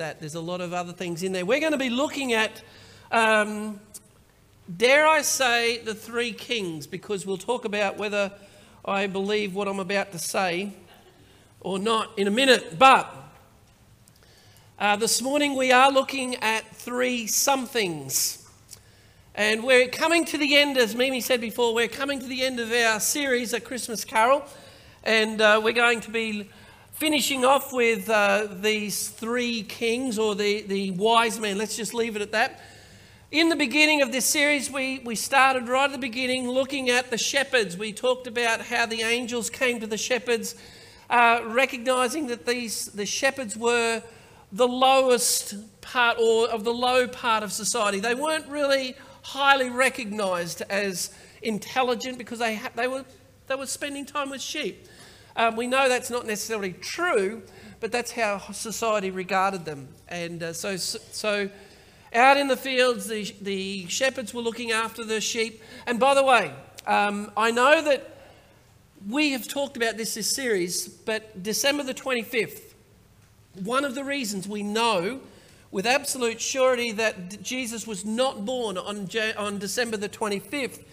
that. There's a lot of other things in there. We're going to be looking at, um, dare I say, the three kings, because we'll talk about whether I believe what I'm about to say or not in a minute. But uh, this morning we are looking at three somethings. And we're coming to the end, as Mimi said before, we're coming to the end of our series, A Christmas Carol. And uh, we're going to be finishing off with uh, these three kings or the, the wise men. Let's just leave it at that. In the beginning of this series, we, we started right at the beginning looking at the shepherds. We talked about how the angels came to the shepherds, uh, recognizing that these the shepherds were the lowest part or of the low part of society. They weren't really highly recognized as intelligent because they, ha- they, were, they were spending time with sheep. Um, we know that's not necessarily true, but that's how society regarded them. And uh, so, so out in the fields, the, the shepherds were looking after the sheep. And by the way, um, I know that we have talked about this this series, but December the 25th, one of the reasons we know with absolute surety that Jesus was not born on, on December the 25th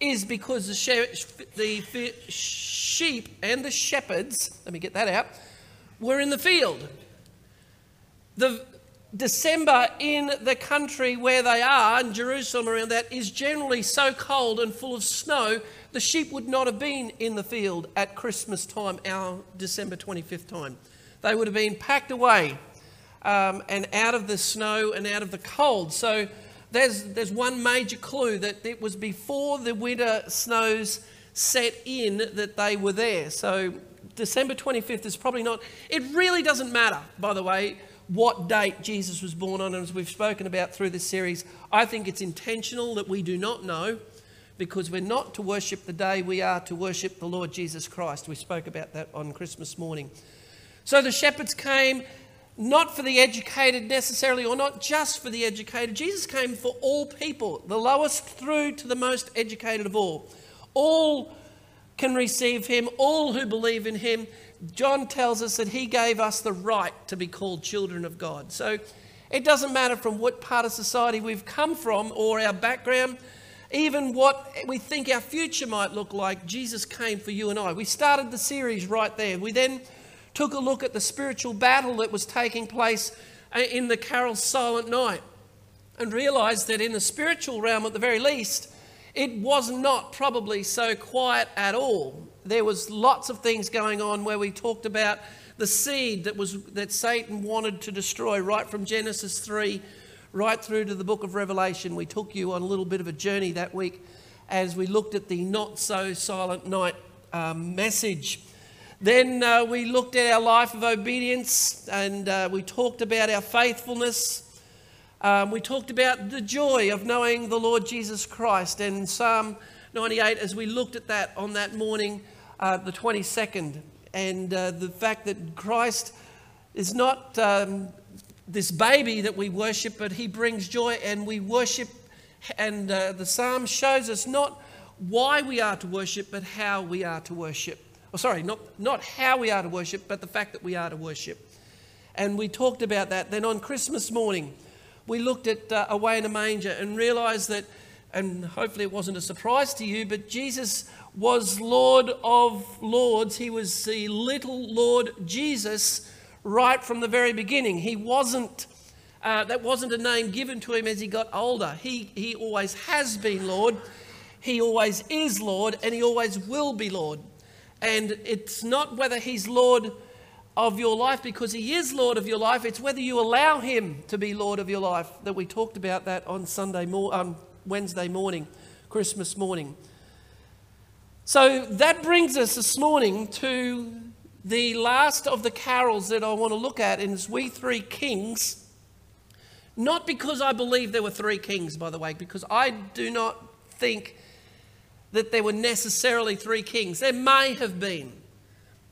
is because the, the sheep and the shepherds, let me get that out, were in the field. The December in the country where they are, in Jerusalem around that, is generally so cold and full of snow, the sheep would not have been in the field at Christmas time, our December 25th time. They would have been packed away um, and out of the snow and out of the cold. So there's, there's one major clue that it was before the winter snows set in that they were there. So December 25th is probably not, it really doesn't matter, by the way, what date Jesus was born on. And as we've spoken about through this series, I think it's intentional that we do not know because we're not to worship the day, we are to worship the Lord Jesus Christ. We spoke about that on Christmas morning. So the shepherds came not for the educated necessarily, or not just for the educated. Jesus came for all people, the lowest through to the most educated of all. All can receive him, all who believe in him. John tells us that he gave us the right to be called children of God. So it doesn't matter from what part of society we've come from or our background, even what we think our future might look like. Jesus came for you and I. We started the series right there. We then took a look at the spiritual battle that was taking place in the carol's silent night and realized that in the spiritual realm, at the very least, it was not probably so quiet at all. There was lots of things going on where we talked about the seed that was that Satan wanted to destroy right from Genesis 3 right through to the book of Revelation. We took you on a little bit of a journey that week as we looked at the not so silent night um, message. Then uh, we looked at our life of obedience and uh, we talked about our faithfulness. Um, we talked about the joy of knowing the Lord Jesus Christ. And Psalm 98, as we looked at that on that morning, uh, the 22nd, and uh, the fact that Christ is not um, this baby that we worship, but he brings joy and we worship. And uh, the psalm shows us not why we are to worship, but how we are to worship oh, sorry, not, not how we are to worship, but the fact that we are to worship. And we talked about that. Then on Christmas morning, we looked at uh, Away in a Manger and realized that, and hopefully it wasn't a surprise to you, but Jesus was Lord of Lords. He was the little Lord Jesus right from the very beginning. He wasn't. Uh, that wasn't a name given to him as he got older. He, he always has been Lord, he always is Lord, and he always will be Lord. And it's not whether He's Lord of your life because He is Lord of your life, it's whether you allow Him to be Lord of your life. That we talked about that on Sunday mo- um, Wednesday morning, Christmas morning. So that brings us this morning to the last of the carols that I want to look at, and it's We Three Kings. Not because I believe there were three kings, by the way, because I do not think that there were necessarily three kings. There may have been,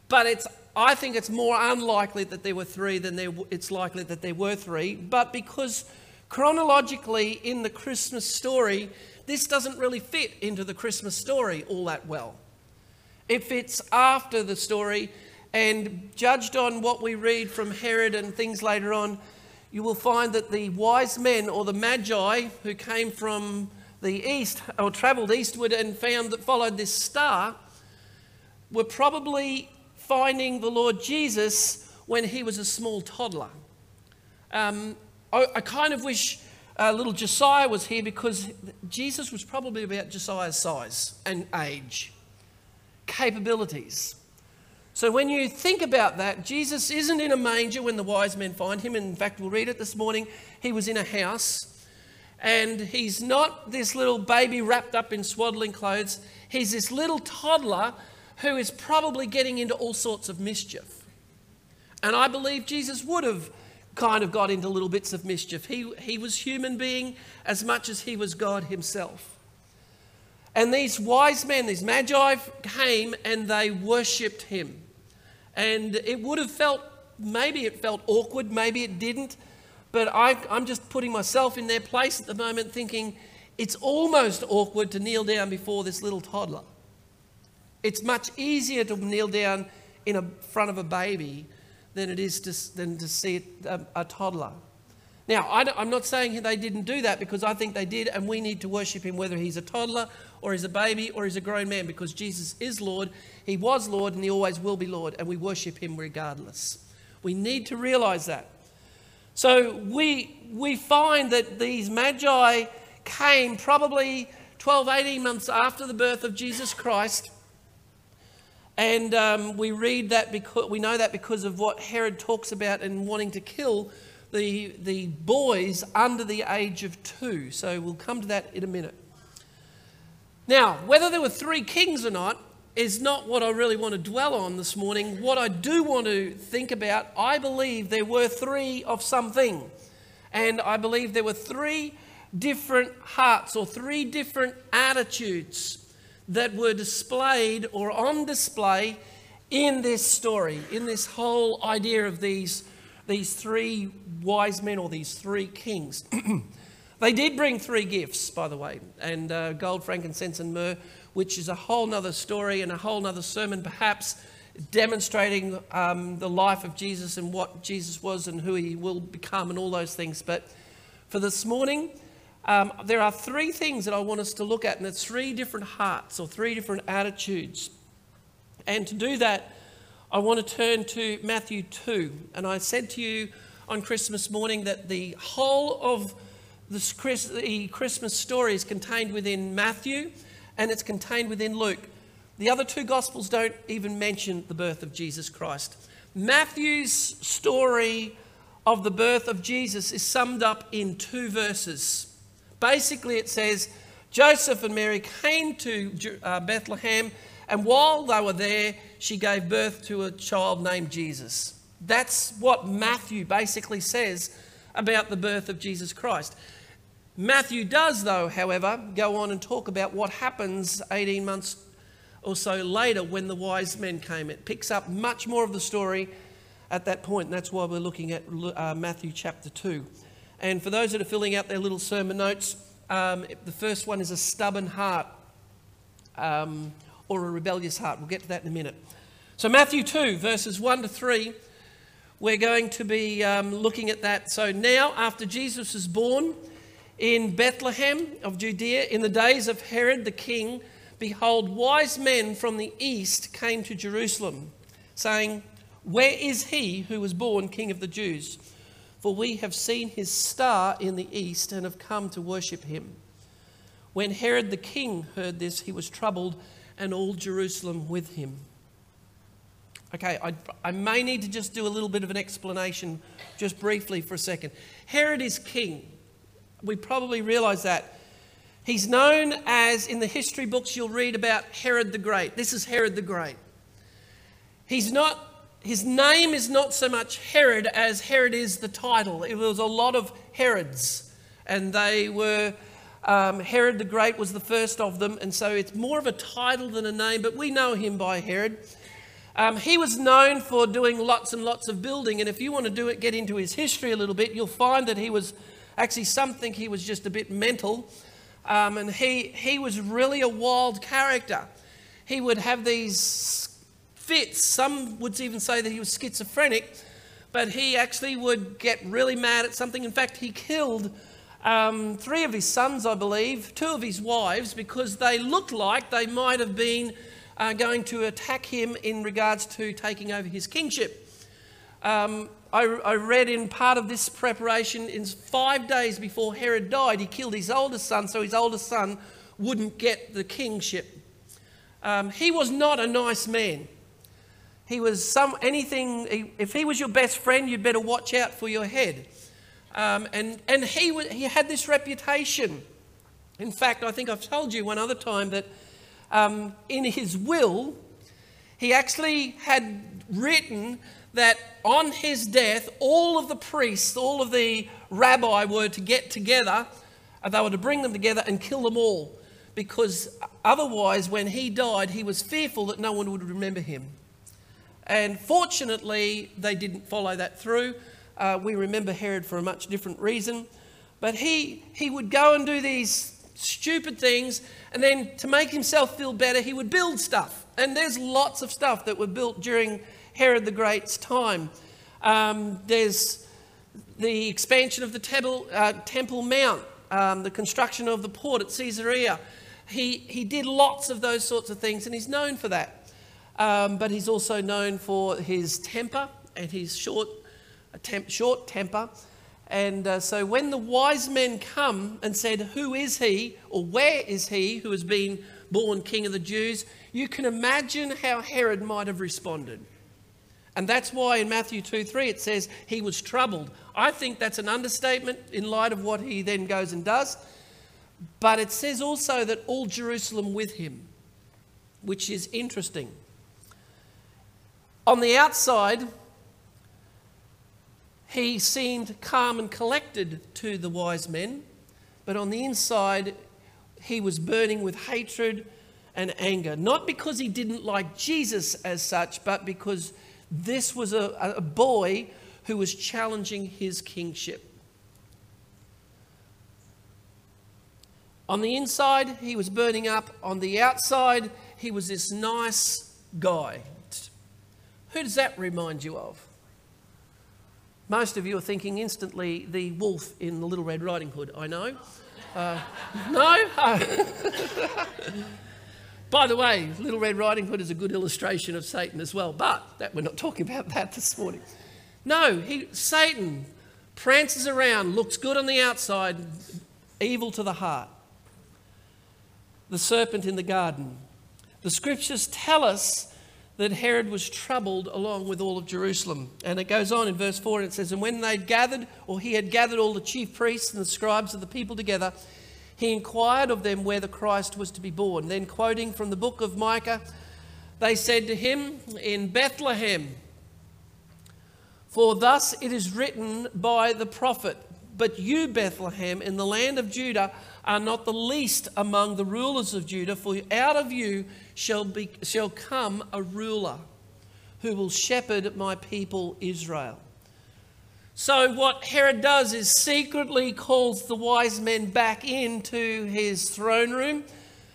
but it's, I think it's more unlikely that there were three than there, it's likely that there were three. But because chronologically in the Christmas story, this doesn't really fit into the Christmas story all that well. It fits after the story, and judged on what we read from Herod and things later on, you will find that the wise men or the magi who came from the east or traveled eastward and found that followed this star were probably finding the Lord Jesus when he was a small toddler. Um, I, I, kind of wish uh, little Josiah was here because Jesus was probably about Josiah's size and age, capabilities. So when you think about that, Jesus isn't in a manger when the wise men find him. In fact, we'll read it this morning. He was in a house. And he's not this little baby wrapped up in swaddling clothes. He's this little toddler who is probably getting into all sorts of mischief. And I believe Jesus would have kind of got into little bits of mischief. He, he was human being as much as he was God himself. And these wise men, these magi, came and they worshipped him. And it would have felt, maybe it felt awkward, maybe it didn't. But I, I'm just putting myself in their place at the moment thinking it's almost awkward to kneel down before this little toddler. It's much easier to kneel down in a, front of a baby than it is to, than to see a, um, a toddler. Now, I am not saying they didn't do that because I think they did, and we need to worship him whether he's a toddler or he's a baby or he's a grown man because Jesus is Lord. He was Lord and he always will be Lord, and we worship him regardless. We need to realize that. So we, we find that these magi came probably 12, 18 months after the birth of Jesus Christ. And um, we read that because we know that because of what Herod talks about in wanting to kill the, the boys under the age of two. So we'll come to that in a minute. Now, whether there were three kings or not is not what I really want to dwell on this morning. What I do want to think about, I believe there were three of something. And I believe there were three different hearts or three different attitudes that were displayed or on display in this story, in this whole idea of these these three wise men or these three kings. they did bring three gifts, by the way, and uh, gold, frankincense, and myrrh, which is a whole nother story and a whole nother sermon, perhaps demonstrating um, the life of Jesus and what Jesus was and who he will become and all those things. But for this morning, um, there are three things that I want us to look at, and it's three different hearts or three different attitudes. And to do that, I want to turn to Matthew 2. And I said to you on Christmas morning that the whole of the Christmas story is contained within Matthew and it's contained within Luke. The other two Gospels don't even mention the birth of Jesus Christ. Matthew's story of the birth of Jesus is summed up in two verses. Basically, it says Joseph and Mary came to uh, Bethlehem and while they were there, she gave birth to a child named Jesus. That's what Matthew basically says about the birth of Jesus Christ. Matthew does, though, however, go on and talk about what happens 18 months or so later when the wise men came. It picks up much more of the story at that point, and that's why we're looking at uh, Matthew chapter 2. And for those that are filling out their little sermon notes, um, the first one is a stubborn heart. Um, or a rebellious heart. We'll get to that in a minute. So, Matthew 2, verses 1 to 3, we're going to be um, looking at that. So, now, after Jesus is born in Bethlehem of Judea, in the days of Herod the king, behold, wise men from the east came to Jerusalem, saying, Where is he who was born king of the Jews? For we have seen his star in the east and have come to worship him. When Herod the king heard this, he was troubled and all Jerusalem with him. Okay, I, I may need to just do a little bit of an explanation just briefly for a second. Herod is king. We probably realize that. He's known as, in the history books, you'll read about Herod the Great. This is Herod the Great. He's not, his name is not so much Herod as Herod is the title. It was a lot of Herods, and they were um, Herod the Great was the first of them, and so it's more of a title than a name, but we know him by Herod. Um, he was known for doing lots and lots of building, and if you want to do it, get into his history a little bit, you'll find that he was actually some think he was just a bit mental, um, and he he was really a wild character. He would have these fits. Some would even say that he was schizophrenic, but he actually would get really mad at something. In fact, he killed um, three of his sons, I believe, two of his wives, because they looked like they might have been uh, going to attack him in regards to taking over his kingship. Um, I, I, read in part of this preparation, in five days before Herod died, he killed his oldest son, so his oldest son wouldn't get the kingship. Um, he was not a nice man. He was some anything. If he was your best friend, you'd better watch out for your head. Um, and and he, he had this reputation. In fact, I think I've told you one other time that um, in his will, he actually had written that on his death, all of the priests, all of the rabbi were to get together, and they were to bring them together and kill them all. Because otherwise, when he died, he was fearful that no one would remember him. And fortunately, they didn't follow that through. Uh, we remember Herod for a much different reason. But he, he would go and do these stupid things, and then to make himself feel better, he would build stuff. And there's lots of stuff that were built during Herod the Great's time. Um, there's the expansion of the Temple, uh, Temple Mount, um, the construction of the port at Caesarea. He, he did lots of those sorts of things, and he's known for that. Um, but he's also known for his temper and his short temp, short temper. And uh, so when the wise men come and said, Who is he, or where is he who has been born king of the Jews? You can imagine how Herod might have responded. And that's why in Matthew 2 3 it says he was troubled. I think that's an understatement in light of what he then goes and does. But it says also that all Jerusalem with him, which is interesting. On the outside, he seemed calm and collected to the wise men, but on the inside, he was burning with hatred and anger. Not because he didn't like Jesus as such, but because this was a, a boy who was challenging his kingship. On the inside, he was burning up. On the outside, he was this nice guy. Who does that remind you of? Most of you are thinking instantly the wolf in the Little Red Riding Hood, I know. Uh, no? By the way, Little Red Riding Hood is a good illustration of Satan as well, but that, we're not talking about that this morning. No, he, Satan prances around, looks good on the outside, evil to the heart. The serpent in the garden. The scriptures tell us that Herod was troubled along with all of Jerusalem. And it goes on in verse 4 and it says, And when they'd gathered, or he had gathered all the chief priests and the scribes of the people together, he inquired of them where the Christ was to be born. Then, quoting from the book of Micah, they said to him, In Bethlehem, for thus it is written by the prophet, But you, Bethlehem, in the land of Judah, are not the least among the rulers of Judah, for out of you shall, be, shall come a ruler who will shepherd my people Israel. So, what Herod does is secretly calls the wise men back into his throne room,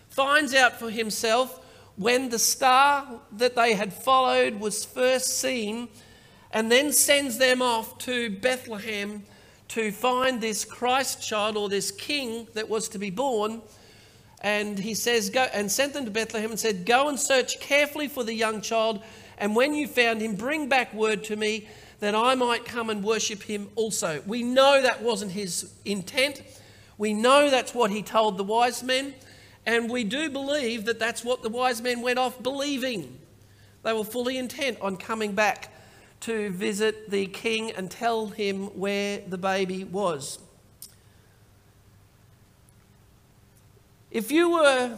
finds out for himself when the star that they had followed was first seen, and then sends them off to Bethlehem to find this Christ child or this king that was to be born. And he says, Go and sent them to Bethlehem and said, Go and search carefully for the young child, and when you found him, bring back word to me that I might come and worship him also. We know that wasn't his intent. We know that's what he told the wise men, and we do believe that that's what the wise men went off believing. They were fully intent on coming back to visit the king and tell him where the baby was. If you were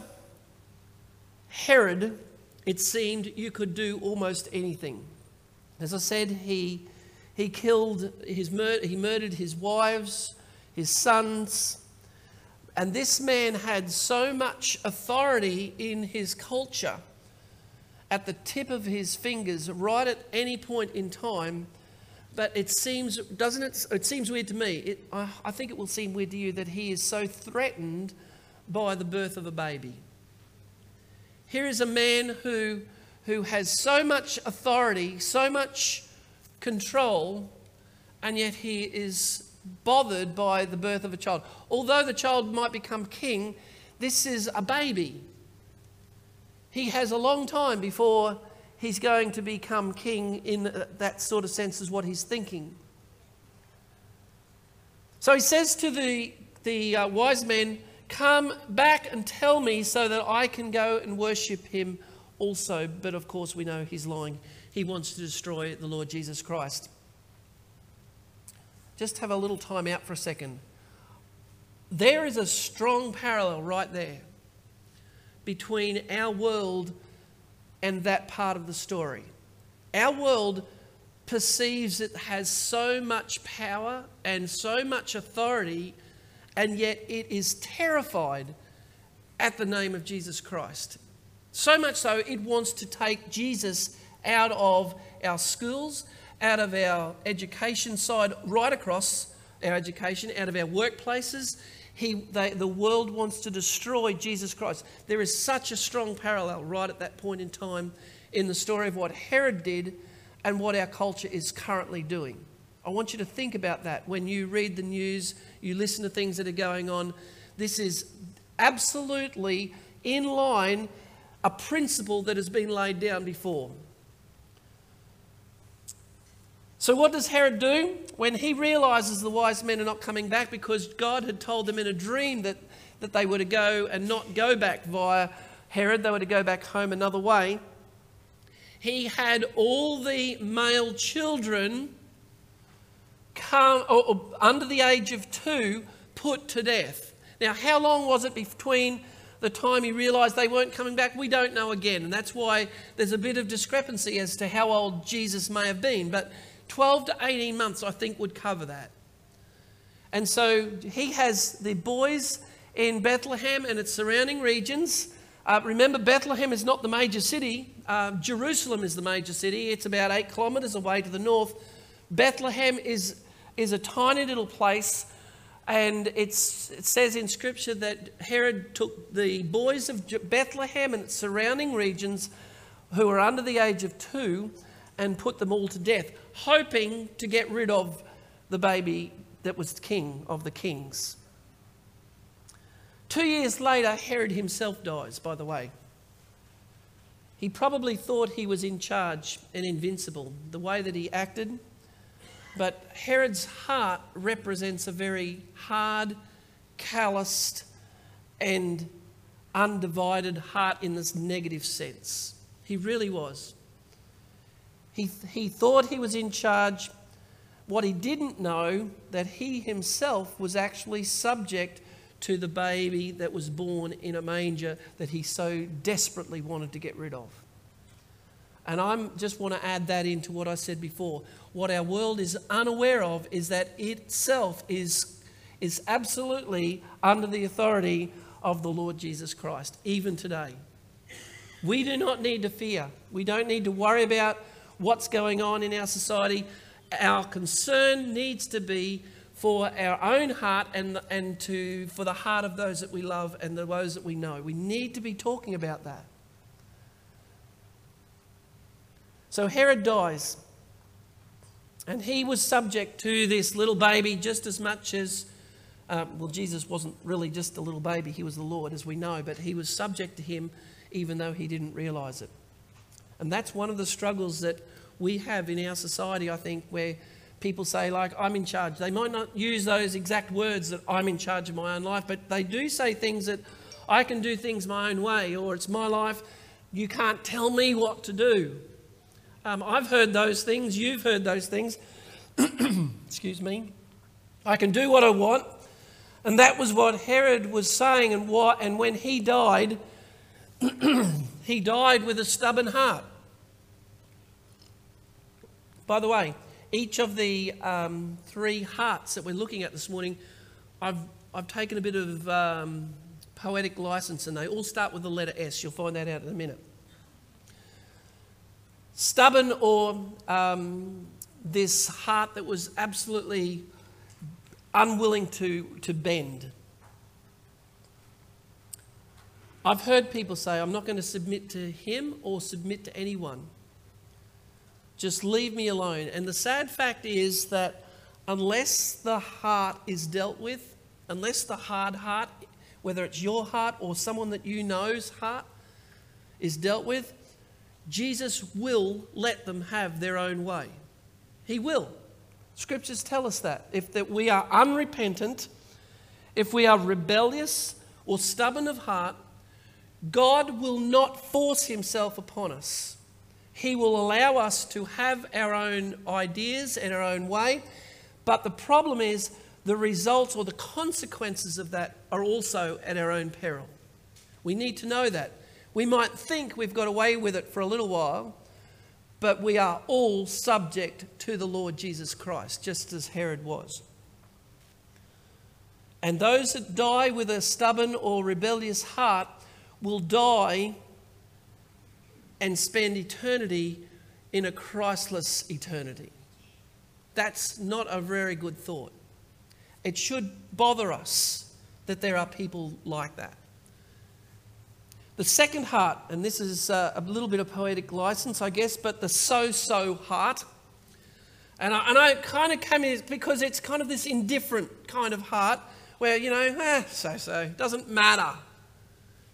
Herod, it seemed you could do almost anything. As I said, he, he killed his mur- he murdered his wives, his sons, and this man had so much authority in his culture at the tip of his fingers right at any point in time. But it seems, doesn't it? It seems weird to me. It, I, I think it will seem weird to you that he is so threatened by the birth of a baby. Here is a man who, who has so much authority, so much control, and yet he is bothered by the birth of a child. Although the child might become king, this is a baby. He has a long time before he's going to become king in that sort of sense, is what he's thinking. So he says to the, the uh, wise men, Come back and tell me so that I can go and worship him also. But of course, we know he's lying. He wants to destroy the Lord Jesus Christ. Just have a little time out for a second. There is a strong parallel right there between our world and that part of the story. Our world perceives it has so much power and so much authority and yet it is terrified at the name of Jesus Christ. So much so, it wants to take Jesus out of our schools, out of our education side, right across our education, out of our workplaces. He, they, the world wants to destroy Jesus Christ. There is such a strong parallel right at that point in time in the story of what Herod did and what our culture is currently doing. I want you to think about that when you read the news, you listen to things that are going on. This is absolutely in line a principle that has been laid down before. So, what does Herod do? When he realizes the wise men are not coming back because God had told them in a dream that, that they were to go and not go back via Herod, they were to go back home another way. He had all the male children come, or, or under the age of two put to death. Now, how long was it between the time he realized they weren't coming back? We don't know again. And that's why there's a bit of discrepancy as to how old Jesus may have been. But 12 to 18 months, I think, would cover that. And so he has the boys in Bethlehem and its surrounding regions. Uh, remember, Bethlehem is not the major city. Uh, Jerusalem is the major city. It's about eight kilometres away to the north. Bethlehem is, is a tiny little place, and it says in Scripture that Herod took the boys of Bethlehem and its surrounding regions who were under the age of two and put them all to death, hoping to get rid of the baby that was king of the kings. Two years later, Herod himself dies, by the way. He probably thought he was in charge and invincible. The way that he acted, but Herod's heart represents a very hard, calloused, and undivided heart in this negative sense. He really was. He, he thought he was in charge. What he didn't know, that he himself was actually subject to the baby that was born in a manger that he so desperately wanted to get rid of. And I just want to add that into what I said before. What our world is unaware of is that itself is, is absolutely under the authority of the Lord Jesus Christ, even today. We do not need to fear. We don't need to worry about what's going on in our society. Our concern needs to be for our own heart and, and to, for the heart of those that we love and the those that we know. We need to be talking about that. So Herod dies. And he was subject to this little baby just as much as, uh, well, Jesus wasn't really just a little baby, he was the Lord, as we know, but he was subject to him even though he didn't realize it. And that's one of the struggles that we have in our society, I think, where people say, like, I'm in charge. They might not use those exact words that I'm in charge of my own life, but they do say things that I can do things my own way, or it's my life. You can't tell me what to do. Um, I've heard those things, you've heard those things. Excuse me. I can do what I want. And that was what Herod was saying. And, what, and when he died, he died with a stubborn heart. By the way, each of the um, three hearts that we're looking at this morning, I've, I've taken a bit of um, poetic license, and they all start with the letter S. You'll find that out in a minute stubborn or um, this heart that was absolutely unwilling to, to bend. I've heard people say, I'm not going to submit to him or submit to anyone. Just leave me alone. And the sad fact is that unless the heart is dealt with, unless the hard heart, whether it's your heart or someone that you know's heart, is dealt with, Jesus will let them have their own way. He will. Scriptures tell us that. If that we are unrepentant, if we are rebellious or stubborn of heart, God will not force himself upon us. He will allow us to have our own ideas and our own way. But the problem is the results or the consequences of that are also at our own peril. We need to know that. We might think we've got away with it for a little while, but we are all subject to the Lord Jesus Christ, just as Herod was. And those that die with a stubborn or rebellious heart will die and spend eternity in a Christless eternity. That's not a very good thought. It should bother us that there are people like that. The second heart, and this is uh, a little bit of poetic license, I guess, but the so so heart. And I, and I kind of came in because it's kind of this indifferent kind of heart where, you know, eh, so so, doesn't matter.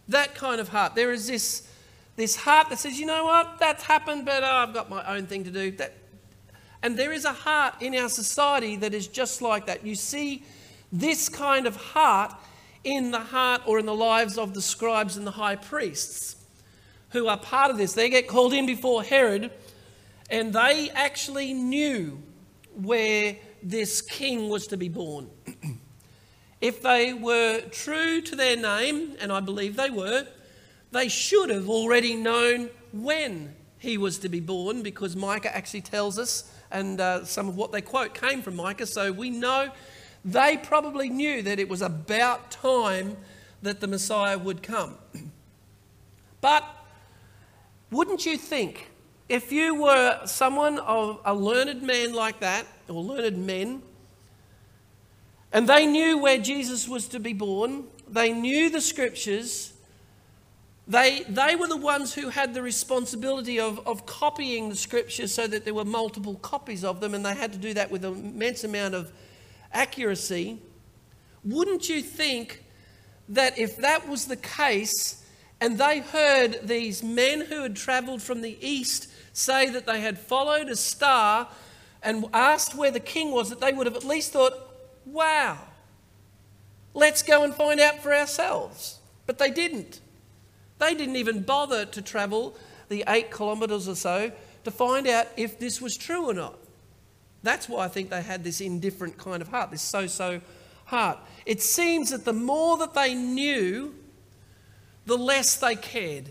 That kind of heart. There is this, this heart that says, you know what, that's happened, but oh, I've got my own thing to do. That, and there is a heart in our society that is just like that. You see this kind of heart in the heart or in the lives of the scribes and the high priests who are part of this. They get called in before Herod, and they actually knew where this king was to be born. if they were true to their name, and I believe they were, they should have already known when he was to be born because Micah actually tells us, and uh, some of what they quote came from Micah, so we know they probably knew that it was about time that the Messiah would come. But wouldn't you think, if you were someone of a learned man like that, or learned men, and they knew where Jesus was to be born, they knew the scriptures, they, they were the ones who had the responsibility of, of copying the scriptures so that there were multiple copies of them, and they had to do that with an immense amount of accuracy, wouldn't you think that if that was the case, and they heard these men who had traveled from the east say that they had followed a star and asked where the king was, that they would have at least thought, wow, let's go and find out for ourselves. But they didn't. They didn't even bother to travel the eight kilometres or so to find out if this was true or not. That's why I think they had this indifferent kind of heart, this so so heart. It seems that the more that they knew, the less they cared.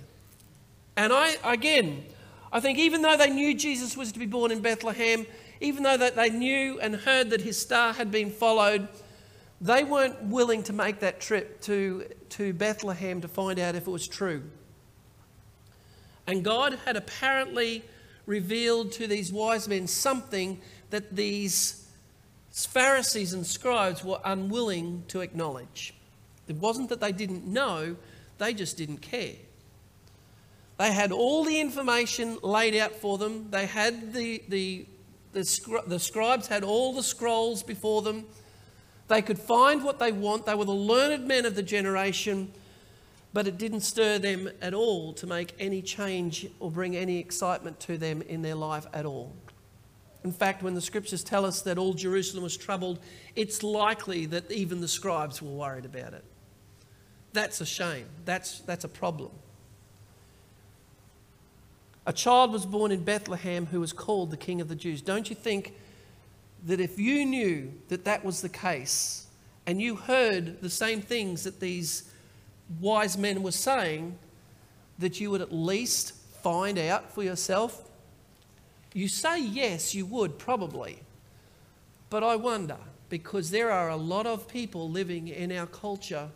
And I, again, I think even though they knew Jesus was to be born in Bethlehem, even though that they knew and heard that his star had been followed, they weren't willing to make that trip to, to Bethlehem to find out if it was true. And God had apparently revealed to these wise men something that these Pharisees and scribes were unwilling to acknowledge. It wasn't that they didn't know, they just didn't care. They had all the information laid out for them. They had the, the, the, the scribes had all the scrolls before them. They could find what they want. They were the learned men of the generation, but it didn't stir them at all to make any change or bring any excitement to them in their life at all. In fact, when the scriptures tell us that all Jerusalem was troubled, it's likely that even the scribes were worried about it. That's a shame. That's, that's a problem. A child was born in Bethlehem who was called the King of the Jews. Don't you think that if you knew that that was the case and you heard the same things that these wise men were saying, that you would at least find out for yourself you say yes, you would probably. But I wonder, because there are a lot of people living in our culture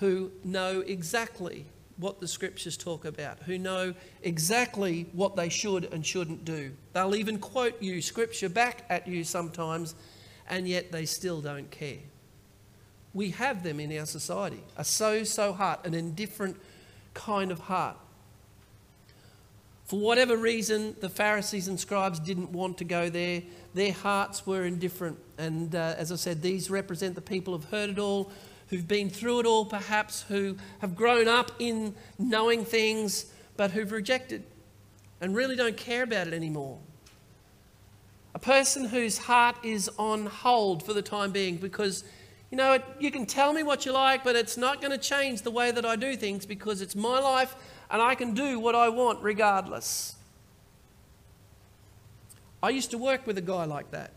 who know exactly what the scriptures talk about, who know exactly what they should and shouldn't do. They'll even quote you scripture back at you sometimes, and yet they still don't care. We have them in our society a so so heart, an indifferent kind of heart. For whatever reason, the Pharisees and scribes didn't want to go there. Their hearts were indifferent. And uh, as I said, these represent the people who've heard it all, who've been through it all, perhaps, who have grown up in knowing things, but who've rejected and really don't care about it anymore. A person whose heart is on hold for the time being because, you know, you can tell me what you like, but it's not going to change the way that I do things because it's my life and I can do what I want regardless. I used to work with a guy like that.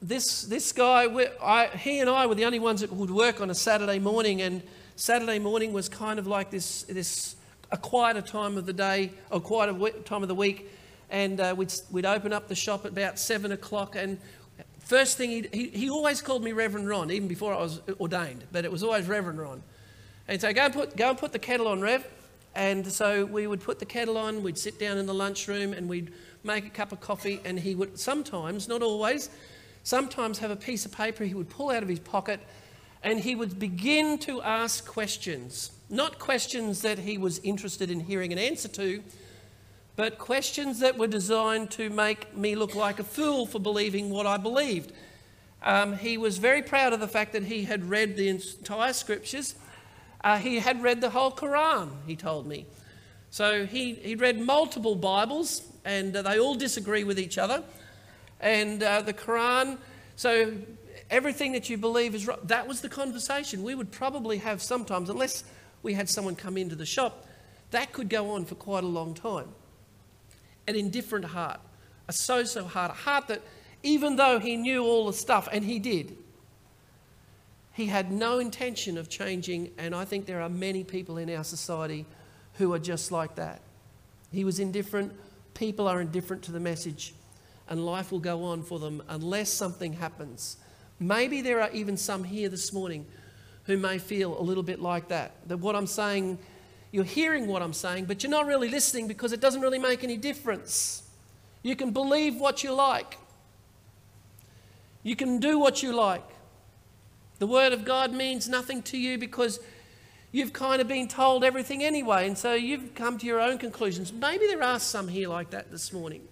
This, this guy, I, he and I were the only ones that would work on a Saturday morning, and Saturday morning was kind of like this, this a quieter time of the day, or quieter time of the week, and uh, we'd, we'd open up the shop at about seven o'clock, and first thing he, he always called me Reverend Ron, even before I was ordained, but it was always Reverend Ron. And so go and put, go and put the kettle on, Rev. And so we would put the kettle on, we'd sit down in the lunchroom and we'd make a cup of coffee. And he would sometimes, not always, sometimes have a piece of paper he would pull out of his pocket and he would begin to ask questions. Not questions that he was interested in hearing an answer to, but questions that were designed to make me look like a fool for believing what I believed. Um, he was very proud of the fact that he had read the entire scriptures uh, he had read the whole Quran, he told me. So he, he read multiple Bibles, and uh, they all disagree with each other. And uh, the Quran, so everything that you believe is right. That was the conversation we would probably have sometimes, unless we had someone come into the shop. That could go on for quite a long time. An indifferent heart, a so so heart, a heart that even though he knew all the stuff, and he did, he had no intention of changing, and I think there are many people in our society who are just like that. He was indifferent. People are indifferent to the message, and life will go on for them unless something happens. Maybe there are even some here this morning who may feel a little bit like that. That what I'm saying, you're hearing what I'm saying, but you're not really listening because it doesn't really make any difference. You can believe what you like, you can do what you like. The Word of God means nothing to you because you've kind of been told everything anyway, and so you've come to your own conclusions. Maybe there are some here like that this morning.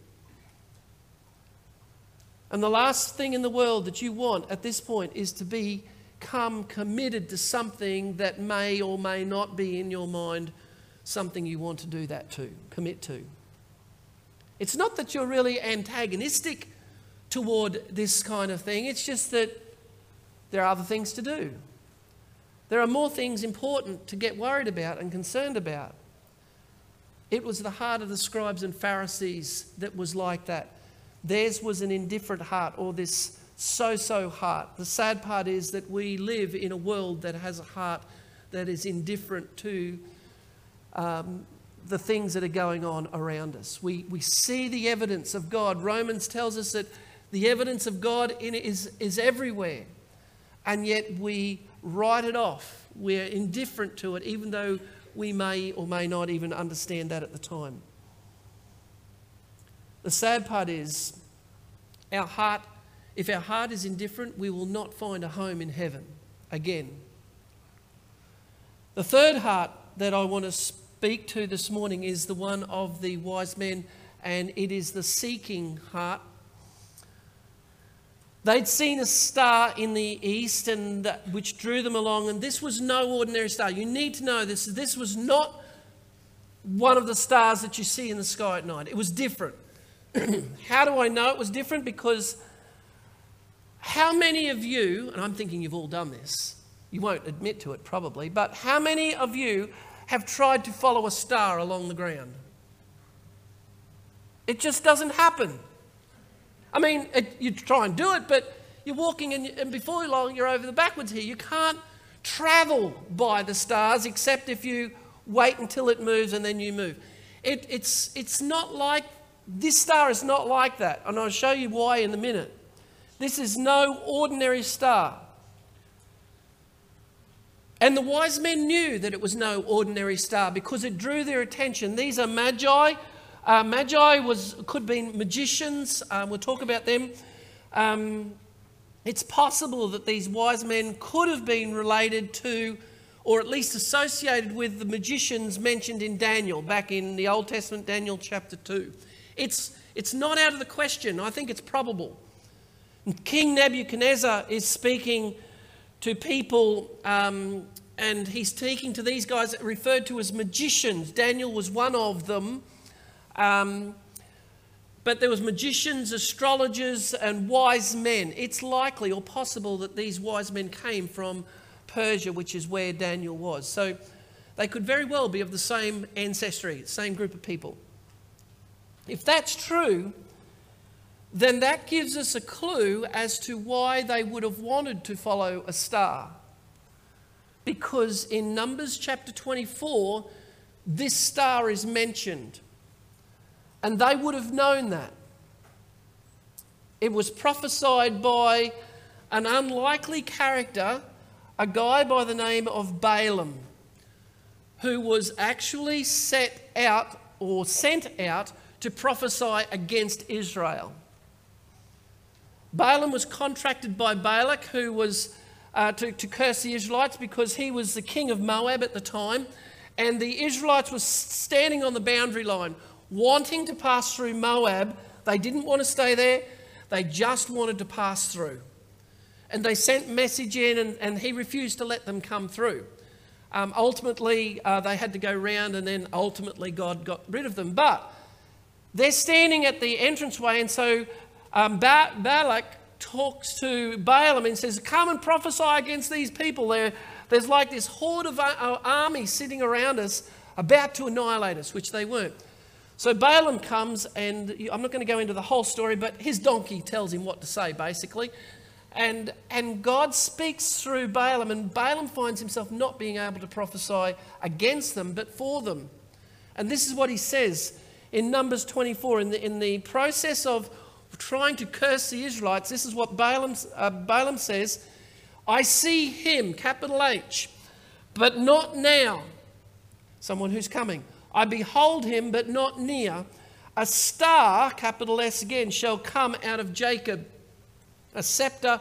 And the last thing in the world that you want at this point is to become committed to something that may or may not be in your mind something you want to do that to, commit to. It's not that you're really antagonistic toward this kind of thing, it's just that there are other things to do. There are more things important to get worried about and concerned about. It was the heart of the scribes and Pharisees that was like that. Theirs was an indifferent heart or this so so heart. The sad part is that we live in a world that has a heart that is indifferent to um, the things that are going on around us. We, we see the evidence of God. Romans tells us that the evidence of God in is, is everywhere and yet we write it off. We're indifferent to it, even though we may or may not even understand that at the time. The sad part is, our heart, if our heart is indifferent, we will not find a home in heaven again. The third heart that I want to speak to this morning is the one of the wise men, and it is the seeking heart They'd seen a star in the east and which drew them along, and this was no ordinary star. You need to know this. This was not one of the stars that you see in the sky at night. It was different. how do I know it was different? Because how many of you, and I'm thinking you've all done this, you won't admit to it probably, but how many of you have tried to follow a star along the ground? It just doesn't happen. I mean, it, you try and do it, but you're walking and, and before long you're over the backwards here. You can't travel by the stars except if you wait until it moves and then you move. It, it's, it's not like, this star is not like that. And I'll show you why in a minute. This is no ordinary star. And the wise men knew that it was no ordinary star because it drew their attention. These are magi uh, magi was, could be magicians. Um, we'll talk about them. Um, it's possible that these wise men could have been related to or at least associated with the magicians mentioned in Daniel, back in the Old Testament, Daniel chapter 2. It's, it's not out of the question. I think it's probable. King Nebuchadnezzar is speaking to people, um, and he's speaking to these guys referred to as magicians. Daniel was one of them. Um, but there was magicians, astrologers, and wise men. It's likely or possible that these wise men came from Persia, which is where Daniel was. So they could very well be of the same ancestry, same group of people. If that's true, then that gives us a clue as to why they would have wanted to follow a star. Because in Numbers chapter 24, this star is mentioned. And they would have known that. It was prophesied by an unlikely character a guy by the name of Balaam, who was actually set out or sent out to prophesy against Israel. Balaam was contracted by Balak, who was uh, to, to curse the Israelites because he was the king of Moab at the time. And the Israelites were standing on the boundary line, wanting to pass through Moab. They didn't want to stay there, they just wanted to pass through. And they sent message in, and, and he refused to let them come through. Um, ultimately, uh, they had to go round, and then ultimately, God got rid of them. But they're standing at the entranceway, and so um, ba- Balak talks to Balaam and says, Come and prophesy against these people. There, there's like this horde of uh, army sitting around us, about to annihilate us, which they weren't. So Balaam comes, and I'm not going to go into the whole story, but his donkey tells him what to say, basically. And, and God speaks through Balaam, and Balaam finds himself not being able to prophesy against them, but for them. And this is what he says in Numbers 24. In the, in the process of trying to curse the Israelites, this is what Balaam, uh, Balaam says I see him, capital H, but not now. Someone who's coming. I behold him, but not near. A star, capital S again, shall come out of Jacob a scepter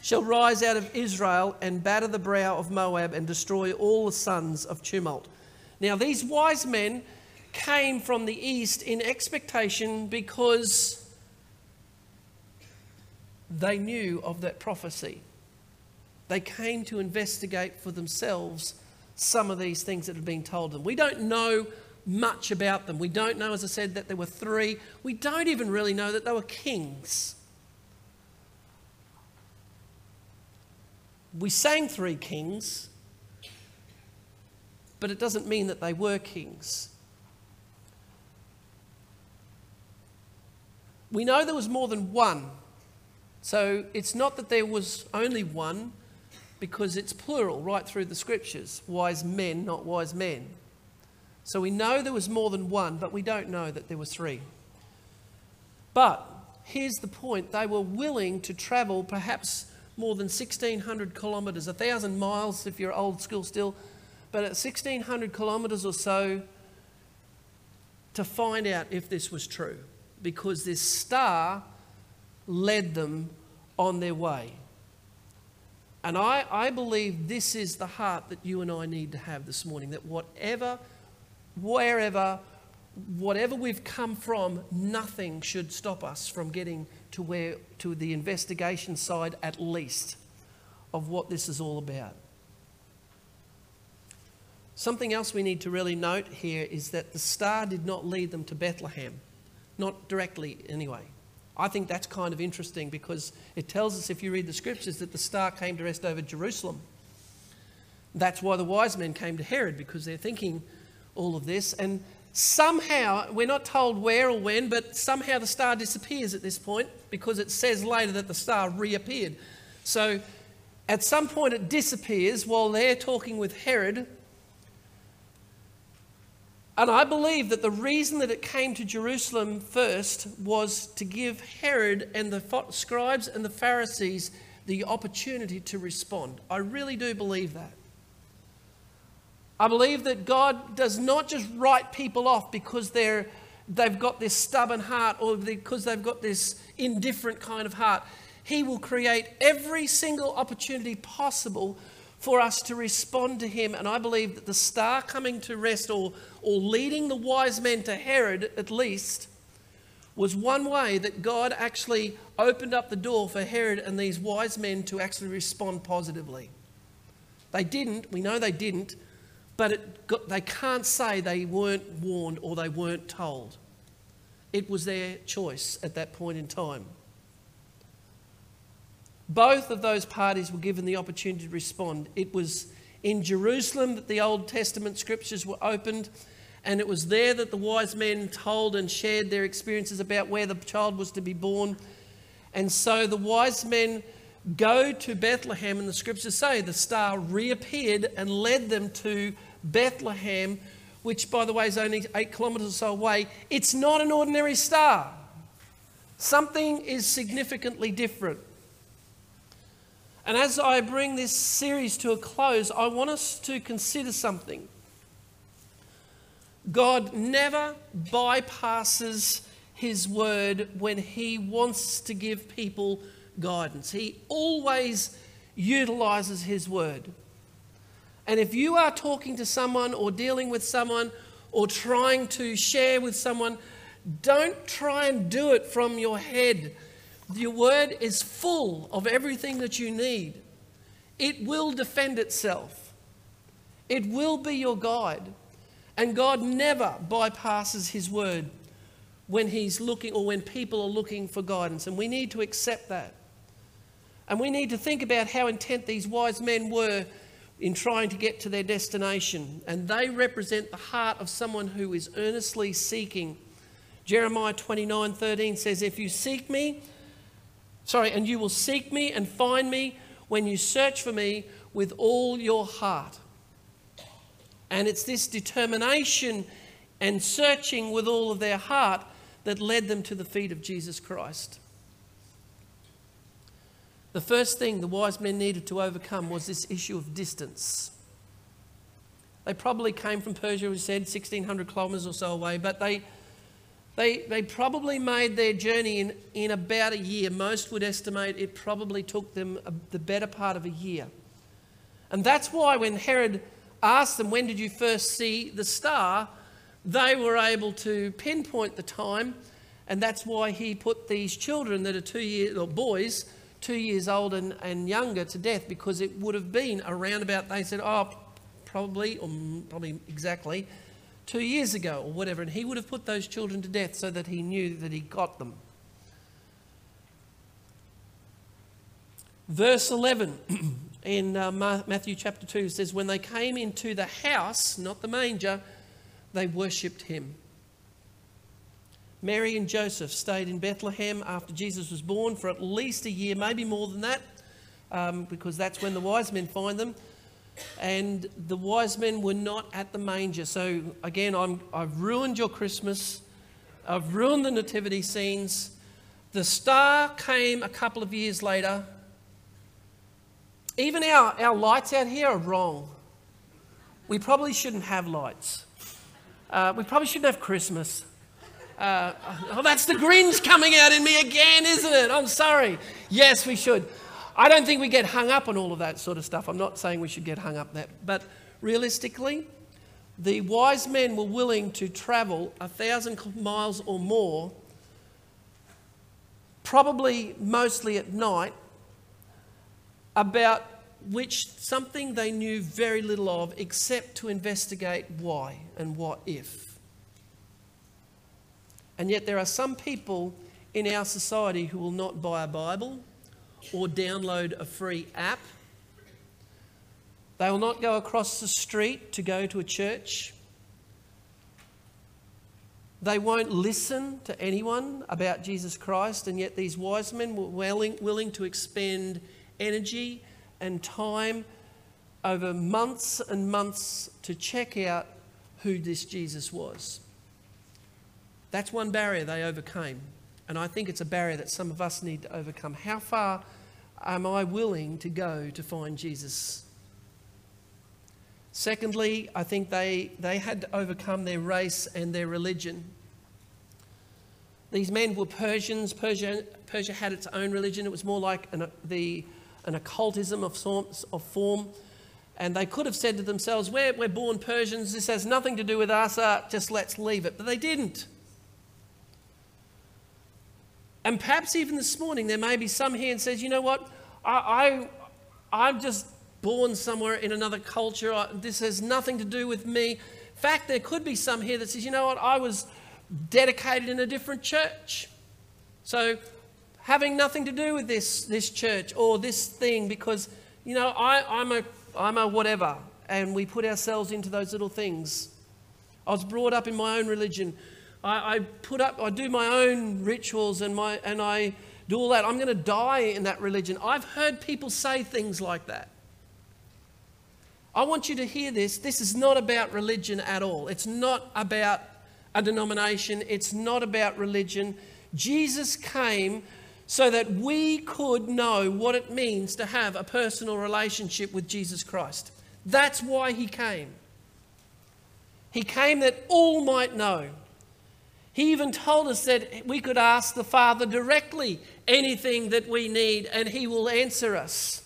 shall rise out of Israel and batter the brow of Moab and destroy all the sons of tumult. Now, these wise men came from the east in expectation because they knew of that prophecy. They came to investigate for themselves some of these things that had been told them. We don't know much about them. We don't know, as I said, that there were three. We don't even really know that they were kings. we sang three kings, but it doesn't mean that they were kings. We know there was more than one. So it's not that there was only one, because it's plural right through the scriptures wise men, not wise men. So we know there was more than one, but we don't know that there were three. But here's the point they were willing to travel perhaps more than 1,600 kilometres, 1,000 miles if you're old school still, but at 1,600 kilometres or so to find out if this was true because this star led them on their way. And I, I believe this is the heart that you and I need to have this morning that whatever, wherever, whatever we've come from, nothing should stop us from getting to where to the investigation side at least of what this is all about. Something else we need to really note here is that the star did not lead them to Bethlehem, not directly anyway. I think that's kind of interesting because it tells us, if you read the scriptures, that the star came to rest over Jerusalem. That's why the wise men came to Herod because they're thinking all of this. And somehow, we're not told where or when, but somehow the star disappears at this point because it says later that the star reappeared. So at some point it disappears while they're talking with Herod. And I believe that the reason that it came to Jerusalem first was to give Herod and the scribes and the Pharisees the opportunity to respond. I really do believe that. I believe that God does not just write people off because they're, they've got this stubborn heart or because they've got this indifferent kind of heart. He will create every single opportunity possible for us to respond to him. And I believe that the star coming to rest or, or leading the wise men to Herod, at least, was one way that God actually opened up the door for Herod and these wise men to actually respond positively. They didn't, we know they didn't, but got, they can't say they weren't warned or they weren't told. It was their choice at that point in time. Both of those parties were given the opportunity to respond. It was in Jerusalem that the Old Testament scriptures were opened, and it was there that the wise men told and shared their experiences about where the child was to be born. And so the wise men go to Bethlehem, and the scriptures say the star reappeared and led them to Bethlehem, which, by the way, is only eight kilometres or so away. It's not an ordinary star, something is significantly different. And as I bring this series to a close, I want us to consider something. God never bypasses his word when he wants to give people guidance. He always utilizes his word. And if you are talking to someone or dealing with someone or trying to share with someone, don't try and do it from your head your word is full of everything that you need. It will defend itself, it will be your guide. And God never bypasses His word when He's looking or when people are looking for guidance. And we need to accept that. And we need to think about how intent these wise men were in trying to get to their destination. And they represent the heart of someone who is earnestly seeking. Jeremiah 29 13 says, If you seek me, Sorry, and you will seek me and find me when you search for me with all your heart. And it's this determination and searching with all of their heart that led them to the feet of Jesus Christ. The first thing the wise men needed to overcome was this issue of distance. They probably came from Persia, we said, 1,600 kilometres or so away, but they they, they probably made their journey in, in about a year. Most would estimate it probably took them a, the better part of a year. And that's why when Herod asked them, When did you first see the star? they were able to pinpoint the time. And that's why he put these children that are two years, or boys, two years old and, and younger to death because it would have been around about, they said, oh, probably, or probably exactly, two years ago or whatever, and he would have put those children to death so that he knew that he got them. Verse 11 in uh, Matthew chapter 2 says, When they came into the house, not the manger, they worshipped him. Mary and Joseph stayed in Bethlehem after Jesus was born for at least a year, maybe more than that, um, because that's when the wise men find them and the wise men were not at the manger. So, again, I'm, I've ruined your Christmas. I've ruined the nativity scenes. The star came a couple of years later. Even our, our lights out here are wrong. We probably shouldn't have lights. Uh, we probably shouldn't have Christmas. Uh, oh, that's the Grinch coming out in me again, isn't it? I'm sorry. Yes, we should. I don't think we get hung up on all of that sort of stuff. I'm not saying we should get hung up that. But realistically, the wise men were willing to travel a thousand miles or more, probably mostly at night, about which something they knew very little of except to investigate why and what if. And yet, there are some people in our society who will not buy a Bible or download a free app. They will not go across the street to go to a church. They won't listen to anyone about Jesus Christ, and yet these wise men were willing, willing to expend energy and time over months and months to check out who this Jesus was. That's one barrier they overcame. And I think it's a barrier that some of us need to overcome. How far am I willing to go to find Jesus? Secondly, I think they, they had to overcome their race and their religion. These men were Persians. Persia, Persia had its own religion. It was more like an, the, an occultism of, sorts, of form. And they could have said to themselves, We're, we're born Persians, this has nothing to do with us, uh, just let's leave it. But they didn't. And perhaps even this morning, there may be some here and says, You know what? I, I, I'm just born somewhere in another culture. I, this has nothing to do with me. In fact, there could be some here that says, You know what? I was dedicated in a different church. So, having nothing to do with this, this church or this thing because, you know, I, I'm a I'm a whatever. And we put ourselves into those little things. I was brought up in my own religion. I, I put up, I do my own rituals and, my, and I do all that. I'm going to die in that religion. I've heard people say things like that. I want you to hear this. This is not about religion at all. It's not about a denomination. It's not about religion. Jesus came so that we could know what it means to have a personal relationship with Jesus Christ. That's why he came. He came that all might know. He even told us that we could ask the Father directly anything that we need and he will answer us.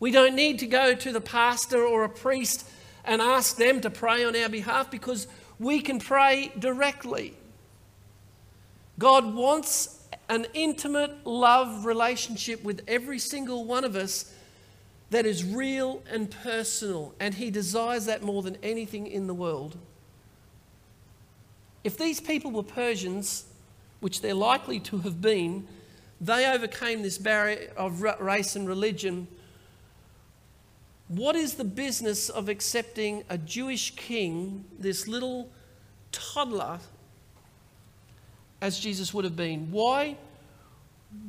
We don't need to go to the pastor or a priest and ask them to pray on our behalf because we can pray directly. God wants an intimate love relationship with every single one of us that is real and personal, and He desires that more than anything in the world. If these people were Persians, which they're likely to have been, they overcame this barrier of race and religion. What is the business of accepting a Jewish king, this little toddler as Jesus would have been. Why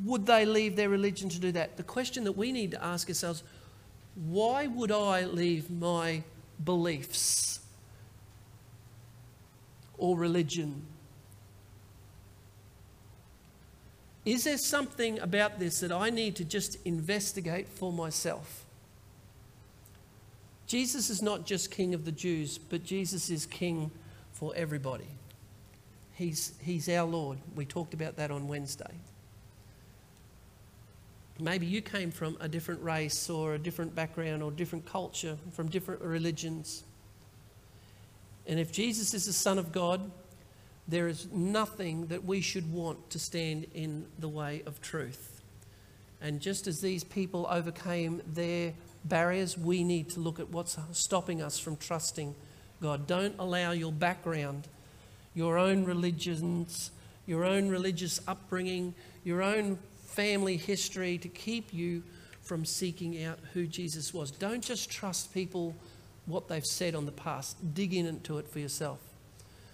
would they leave their religion to do that? The question that we need to ask ourselves why would I leave my beliefs or religion? Is there something about this that I need to just investigate for myself? Jesus is not just King of the Jews, but Jesus is King for everybody. He's, he's our Lord. We talked about that on Wednesday. Maybe you came from a different race or a different background or different culture, from different religions. And if Jesus is the Son of God, there is nothing that we should want to stand in the way of truth. And just as these people overcame their barriers, we need to look at what's stopping us from trusting God. Don't allow your background your own religions, your own religious upbringing, your own family history to keep you from seeking out who Jesus was. Don't just trust people what they've said on the past. Dig into it for yourself.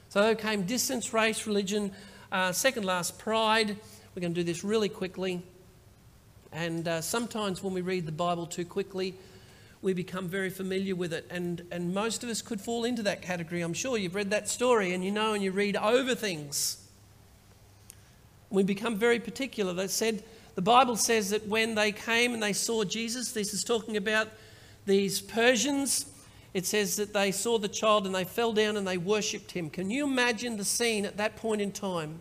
So there came distance, race, religion. Uh, second last, pride. We're going to do this really quickly. And uh, sometimes when we read the Bible too quickly, we become very familiar with it. And, and most of us could fall into that category. I'm sure you've read that story and you know and you read over things. We become very particular. They said, the Bible says that when they came and they saw Jesus, this is talking about these Persians, it says that they saw the child and they fell down and they worshipped him. Can you imagine the scene at that point in time?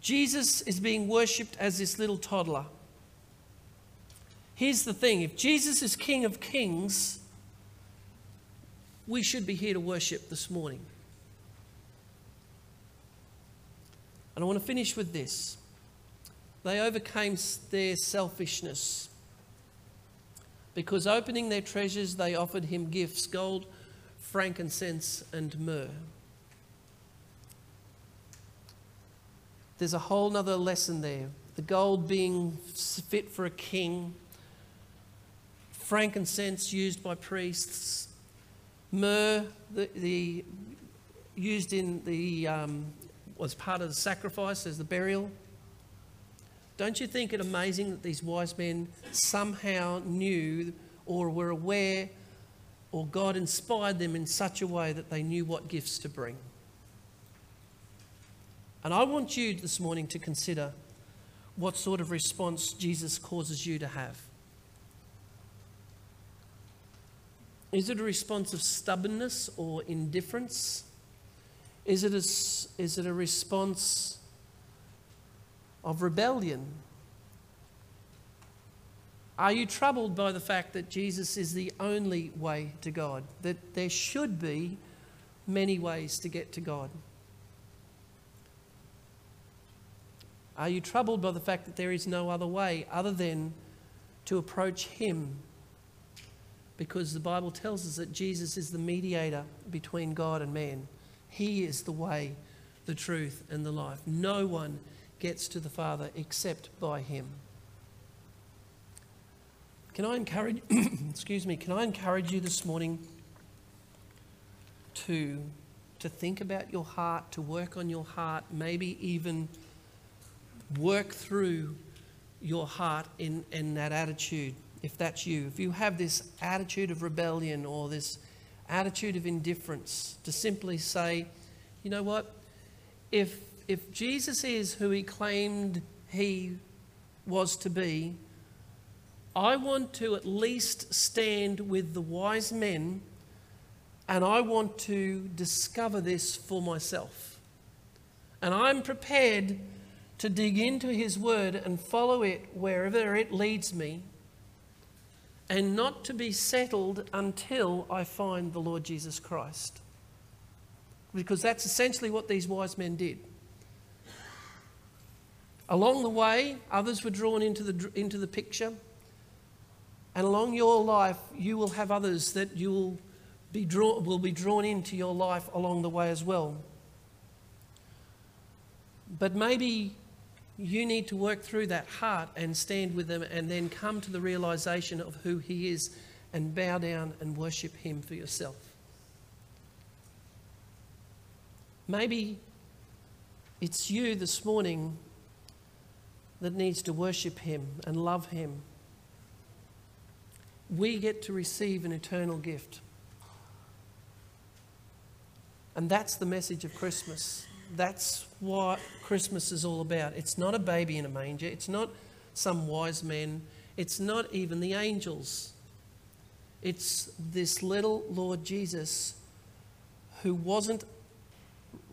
Jesus is being worshipped as this little toddler. Here's the thing if Jesus is King of Kings, we should be here to worship this morning. And I want to finish with this. They overcame their selfishness because opening their treasures, they offered him gifts gold, frankincense, and myrrh. There's a whole other lesson there. The gold being fit for a king, frankincense used by priests, myrrh, the, the used in the um, was part of the sacrifice as the burial. Don't you think it amazing that these wise men somehow knew or were aware or God inspired them in such a way that they knew what gifts to bring? And I want you this morning to consider what sort of response Jesus causes you to have. Is it a response of stubbornness or indifference? Is it a, is it a response of rebellion? Are you troubled by the fact that Jesus is the only way to God? That there should be many ways to get to God? Are you troubled by the fact that there is no other way other than to approach Him? Because the Bible tells us that Jesus is the mediator between God and man. He is the way, the truth, and the life. No one gets to the Father except by Him. Can I encourage, excuse me, can I encourage you this morning to, to think about your heart, to work on your heart, maybe even work through your heart in, in that attitude, if that's you. If you have this attitude of rebellion or this attitude of indifference, to simply say, you know what, if, if Jesus is who he claimed he was to be, I want to at least stand with the wise men and I want to discover this for myself. And I'm prepared to dig into His Word and follow it wherever it leads me, and not to be settled until I find the Lord Jesus Christ. Because that's essentially what these wise men did. Along the way, others were drawn into the, into the picture. And along your life, you will have others that you will be, draw, will be drawn into your life along the way as well. But maybe you need to work through that heart and stand with them and then come to the realization of who He is and bow down and worship Him for yourself. Maybe it's you this morning that needs to worship Him and love Him we get to receive an eternal gift. And that's the message of Christmas. That's what Christmas is all about. It's not a baby in a manger, it's not some wise men, it's not even the angels. It's this little Lord Jesus who wasn't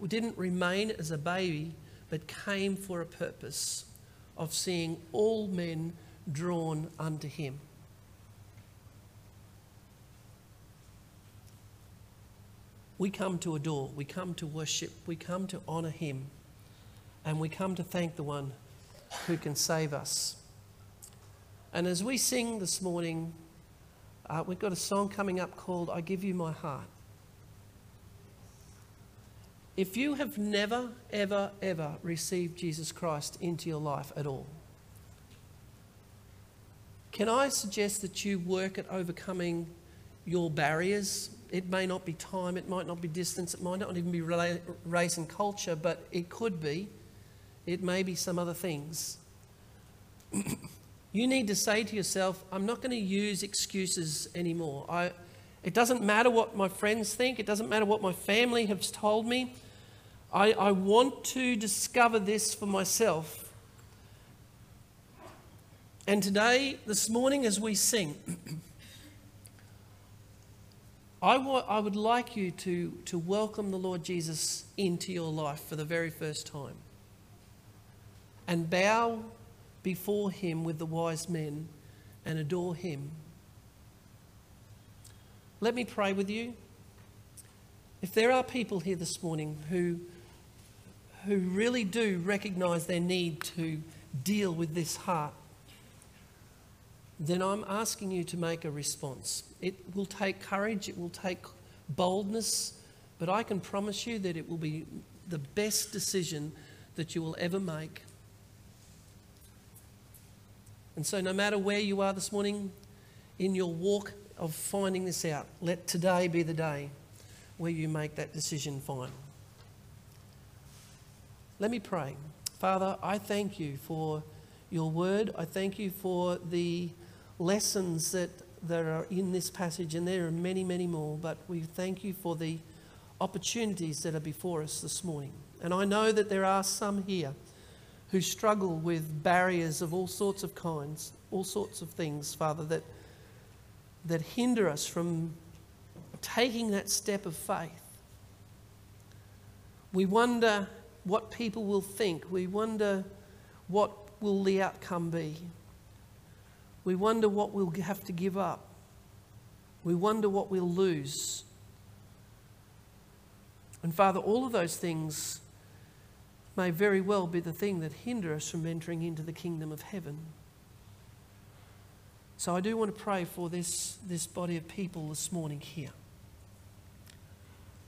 didn't remain as a baby but came for a purpose of seeing all men drawn unto him. we come to adore, we come to worship, we come to honour Him, and we come to thank the one who can save us. And as we sing this morning, uh, we've got a song coming up called I Give You My Heart. If you have never, ever, ever received Jesus Christ into your life at all, can I suggest that you work at overcoming your barriers it may not be time, it might not be distance, it might not even be race and culture, but it could be. It may be some other things. you need to say to yourself, I'm not going to use excuses anymore. I, it doesn't matter what my friends think, it doesn't matter what my family has told me. I, I want to discover this for myself. And today, this morning, as we sing, I, wa- I would like you to, to welcome the Lord Jesus into your life for the very first time and bow before him with the wise men and adore him. Let me pray with you. If there are people here this morning who, who really do recognize their need to deal with this heart, then I'm asking you to make a response. It will take courage, it will take boldness, but I can promise you that it will be the best decision that you will ever make. And so, no matter where you are this morning in your walk of finding this out, let today be the day where you make that decision final. Let me pray. Father, I thank you for your word. I thank you for the lessons that, that are in this passage, and there are many, many more, but we thank you for the opportunities that are before us this morning. And I know that there are some here who struggle with barriers of all sorts of kinds, all sorts of things, Father, that, that hinder us from taking that step of faith. We wonder what people will think. We wonder what will the outcome be. We wonder what we'll have to give up. We wonder what we'll lose. And Father, all of those things may very well be the thing that hinder us from entering into the kingdom of heaven. So I do want to pray for this, this body of people this morning here.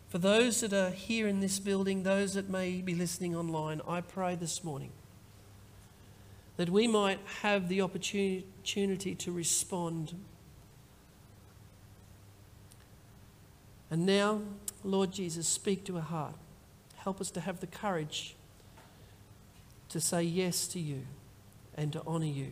For those that are here in this building, those that may be listening online, I pray this morning that we might have the opportunity to respond. And now, Lord Jesus, speak to our heart. Help us to have the courage to say yes to you and to honour you.